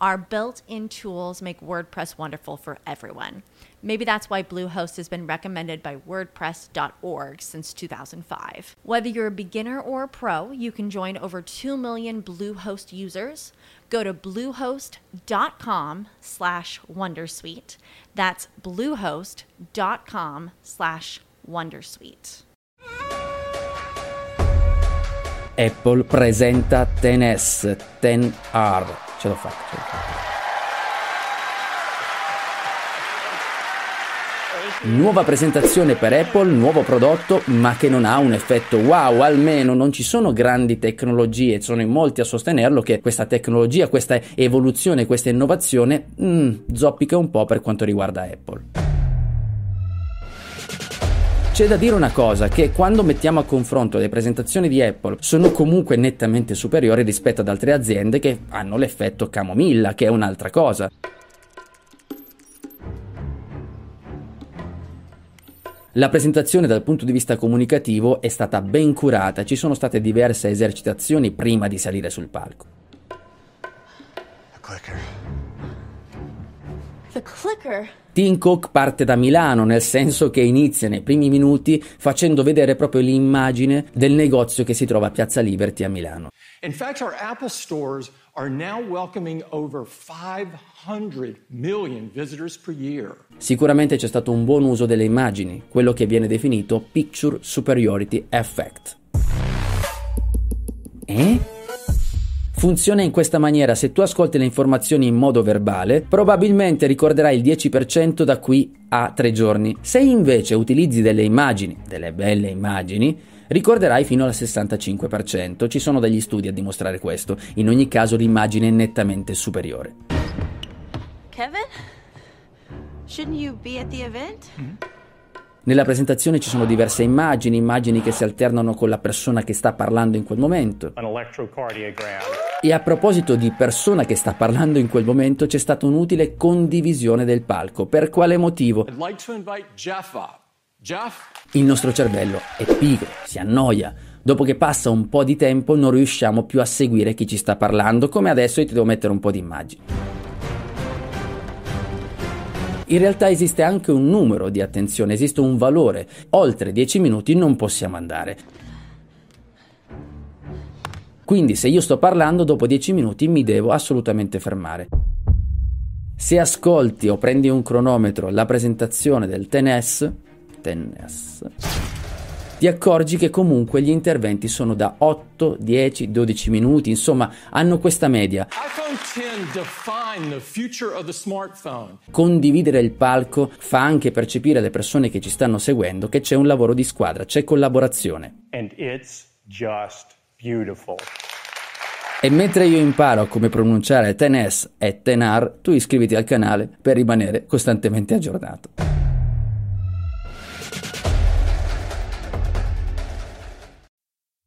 Our built in tools make WordPress wonderful for everyone. Maybe that's why Bluehost has been recommended by WordPress.org since 2005. Whether you're a beginner or a pro, you can join over 2 million Bluehost users. Go to bluehost.com slash Wondersuite. That's bluehost.com slash Wondersuite. Apple presenta 10S, 10R. Ce l'ho fatta, ce l'ho fatta. Nuova presentazione per Apple, nuovo prodotto, ma che non ha un effetto wow, almeno non ci sono grandi tecnologie, sono in molti a sostenerlo che questa tecnologia, questa evoluzione, questa innovazione mm, zoppica un po' per quanto riguarda Apple. C'è da dire una cosa, che quando mettiamo a confronto le presentazioni di Apple sono comunque nettamente superiori rispetto ad altre aziende che hanno l'effetto camomilla, che è un'altra cosa. La presentazione dal punto di vista comunicativo è stata ben curata, ci sono state diverse esercitazioni prima di salire sul palco. Clicker. The clicker. Tim Cook parte da Milano, nel senso che inizia nei primi minuti facendo vedere proprio l'immagine del negozio che si trova a Piazza Liberty a Milano. In fact, our Apple stores are now welcoming over 500 million visitors per year. Sicuramente c'è stato un buon uso delle immagini, quello che viene definito Picture Superiority Effect. Eh? Funziona in questa maniera, se tu ascolti le informazioni in modo verbale, probabilmente ricorderai il 10% da qui a tre giorni. Se invece utilizzi delle immagini, delle belle immagini, ricorderai fino al 65%. Ci sono degli studi a dimostrare questo. In ogni caso l'immagine è nettamente superiore. Kevin? Shouldn't you be at the event? Nella presentazione ci sono diverse immagini, immagini che si alternano con la persona che sta parlando in quel momento. an electrocardiogram. E a proposito di persona che sta parlando in quel momento, c'è stata un'utile condivisione del palco. Per quale motivo? Il nostro cervello è pigro, si annoia. Dopo che passa un po' di tempo non riusciamo più a seguire chi ci sta parlando, come adesso io ti devo mettere un po' di immagini. In realtà esiste anche un numero di attenzione, esiste un valore. Oltre 10 minuti non possiamo andare. Quindi se io sto parlando, dopo 10 minuti mi devo assolutamente fermare. Se ascolti o prendi un cronometro la presentazione del TNS, TNS ti accorgi che comunque gli interventi sono da 8, 10, 12 minuti, insomma hanno questa media. iPhone 10 defined the future of the smartphone. Condividere il palco fa anche percepire alle persone che ci stanno seguendo che c'è un lavoro di squadra, c'è collaborazione. And it's just beautiful. E mentre io imparo come pronunciare tenes e tenar, tu iscriviti al canale per rimanere costantemente aggiornato.